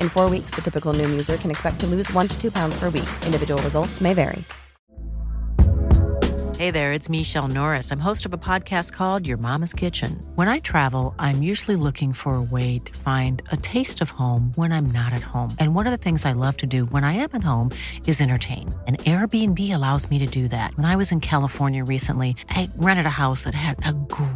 In four weeks, the typical Noom user can expect to lose one to two pounds per week. Individual results may vary. Hey there, it's Michelle Norris. I'm host of a podcast called Your Mama's Kitchen. When I travel, I'm usually looking for a way to find a taste of home when I'm not at home. And one of the things I love to do when I am at home is entertain. And Airbnb allows me to do that. When I was in California recently, I rented a house that had a great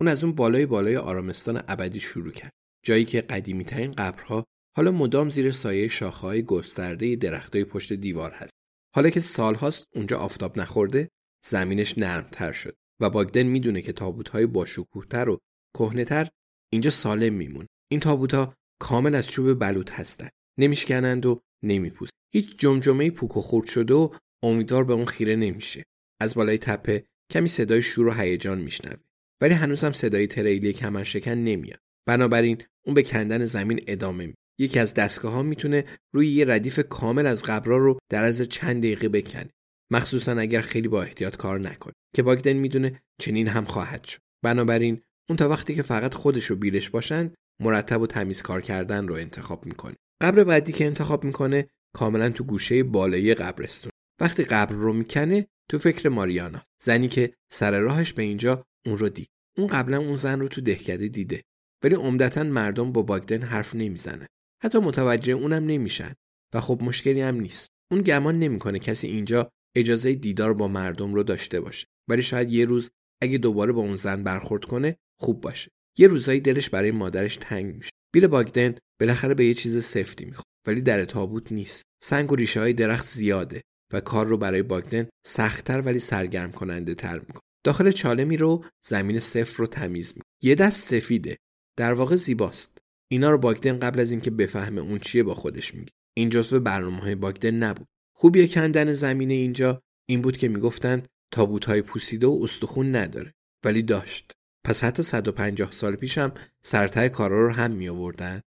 اون از اون بالای بالای آرامستان ابدی شروع کرد. جایی که قدیمی ترین قبرها حالا مدام زیر سایه شاخه‌های گسترده درختای پشت دیوار هست. حالا که سالهاست اونجا آفتاب نخورده، زمینش نرمتر شد و باگدن می‌دونه که تابوت‌های باشکوهتر و کهنه‌تر اینجا سالم میمون. این تابوت‌ها کامل از چوب بلوط هستن. نمیشکنند و نمیپوست. هیچ جمجمه پوک و خورد شده و امیدوار به اون خیره نمیشه. از بالای تپه کمی صدای شور و هیجان میشنوه. ولی هنوزم صدای تریلی کمر شکن نمیاد. بنابراین اون به کندن زمین ادامه میده. یکی از دستگاه ها می‌تونه روی یه ردیف کامل از قبرا رو در از چند دقیقه بکنه. مخصوصا اگر خیلی با احتیاط کار نکنه که باگدن می‌دونه چنین هم خواهد شد بنابراین اون تا وقتی که فقط خودش و بیلش باشن مرتب و تمیز کار کردن رو انتخاب می‌کنه قبر بعدی که انتخاب می‌کنه کاملا تو گوشه بالایی قبرستون وقتی قبر رو می‌کنه تو فکر ماریانا زنی که سر راهش به اینجا اون رو دید. اون قبلا اون زن رو تو دهکده دیده. ولی عمدتا مردم با باگدن حرف نمی‌زنه حتی متوجه اونم نمیشن. و خب مشکلی هم نیست. اون گمان نمی‌کنه کسی اینجا اجازه دیدار با مردم رو داشته باشه. ولی شاید یه روز اگه دوباره با اون زن برخورد کنه خوب باشه. یه روزایی دلش برای مادرش تنگ میشه. بیل باگدن بالاخره به یه چیز سفتی می‌خواد ولی در تابوت نیست. سنگ و ریشه های درخت زیاده و کار رو برای باگدن سختتر ولی سرگرم کننده تر می‌کنه. داخل چالمی رو زمین صفر رو تمیز می‌کنه یه دست سفیده. در واقع زیباست. اینا رو باگدن قبل از اینکه بفهمه اون چیه با خودش میگه. این جزو برنامه های باگدن نبود. خوبی کندن زمینه اینجا. این بود که می‌گفتند های پوسیده و استخون نداره. ولی داشت. پس حتی 150 سال پیشم سرتای کارا رو هم می آوردن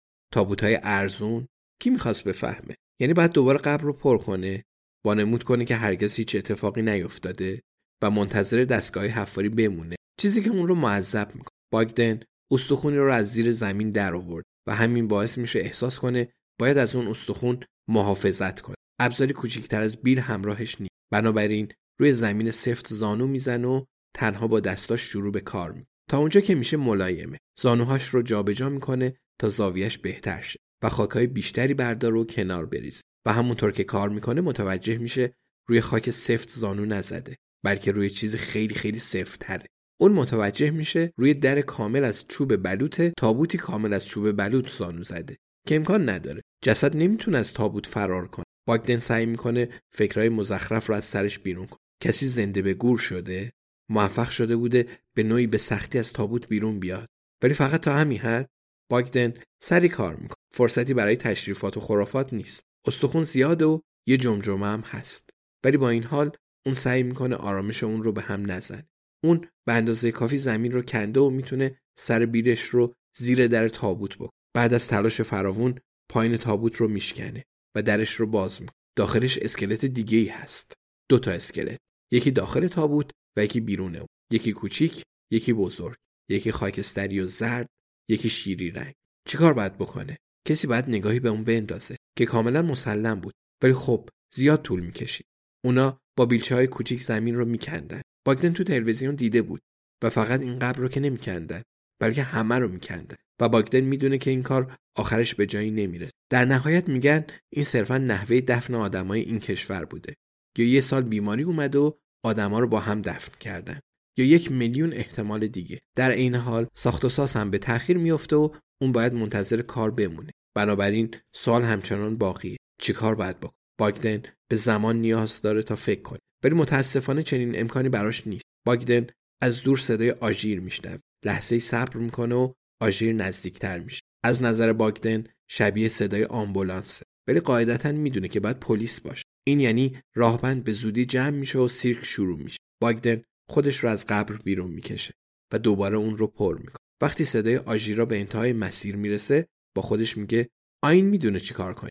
های ارزون. کی می‌خواست بفهمه؟ یعنی بعد دوباره قبر رو پر کنه. وانمود کنه که هرگز هیچ اتفاقی نیفتاده. و منتظر دستگاه حفاری بمونه. چیزی که اون رو معذب می‌کنه. باگدن استخونی رو از زیر زمین در آورد و همین باعث میشه احساس کنه باید از اون استخون محافظت کنه. ابزاری کوچکتر از بیل همراهش نیست. بنابراین روی زمین سفت زانو می‌زنه و تنها با دستاش شروع به کار می تا اونجا که میشه ملایمه. زانوهاش رو جابجا می‌کنه تا زاویش بهتر شه و خاکهای بیشتری بردار و کنار بریزه. و همونطور که کار می‌کنه متوجه میشه روی خاک سفت زانو نزده. بلکه روی چیز خیلی خیلی سفت تره اون متوجه میشه روی در کامل از چوب بلوط تابوتی کامل از چوب بلوط زانو زده که امکان نداره. جسد نمی‌تونه از تابوت فرار کنه. باگدن سعی می‌کنه فکرهای مزخرف رو از سرش بیرون کنه. کسی زنده به گور شده موفق شده بوده به نوعی به سختی از تابوت بیرون بیاد. ولی فقط تا همین حد باگدن سری کار می‌کنه. فرصتی برای تشریفات و خرافات نیست. استخون زیاده و یه جمجمه هم هست. ولی با این حال اون سعی می‌کنه آرامش اون رو به هم نزنه. اون به اندازه کافی زمین رو کنده و می‌تونه سر بیرش رو زیر در تابوت بکنه بعد از تلاش فراوون پایین تابوت رو میشکنه و درش رو باز می‌کنه. داخلش اسکلت دیگه ای هست. دو تا اسکلت. یکی داخل تابوت و یکی بیرون اون. یکی کوچیک یکی بزرگ. یکی خاکستری و زرد یکی شیری رنگ. چیکار باید بکنه؟ کسی باید نگاهی به اون بندازه که کاملا مسلم بود. ولی خب زیاد طول می‌کشید. اونا با بیلچه های کوچیک زمین رو میکندن. باگدن تو تلویزیون دیده بود و فقط این قبر رو که نمیکندن بلکه همه رو میکندن. و باگدن می‌دونه که این کار آخرش به جایی نمیره در نهایت میگن این صرفا نحوه دفن آدمای این کشور بوده. یا یه سال بیماری اومد و آدما رو با هم دفن کردن. یا یک میلیون احتمال دیگه. در این حال ساخت و ساز هم به تاخیر میفته و اون باید منتظر کار بمونه. بنابراین سوال همچنان باقیه. چیکار باید بکنه باگدن به زمان نیاز داره تا فکر کنه. ولی متاسفانه چنین امکانی براش نیست. باگدن از دور صدای آژیر میشنوه. لحظه صبر می‌کنه و آژیر نزدیکتر میشه. از نظر باگدن شبیه صدای آمبولانسه. ولی قاعدتا می‌دونه که باید پلیس باشه. این یعنی راهبند به زودی جمع میشه و سیرک شروع میشه. باگدن خودش رو از قبر بیرون می‌کشه و دوباره اون رو پر می‌کنه. وقتی صدای آژیرا به انتهای مسیر می‌رسه با خودش میگه آین می‌دونه چی کار کنه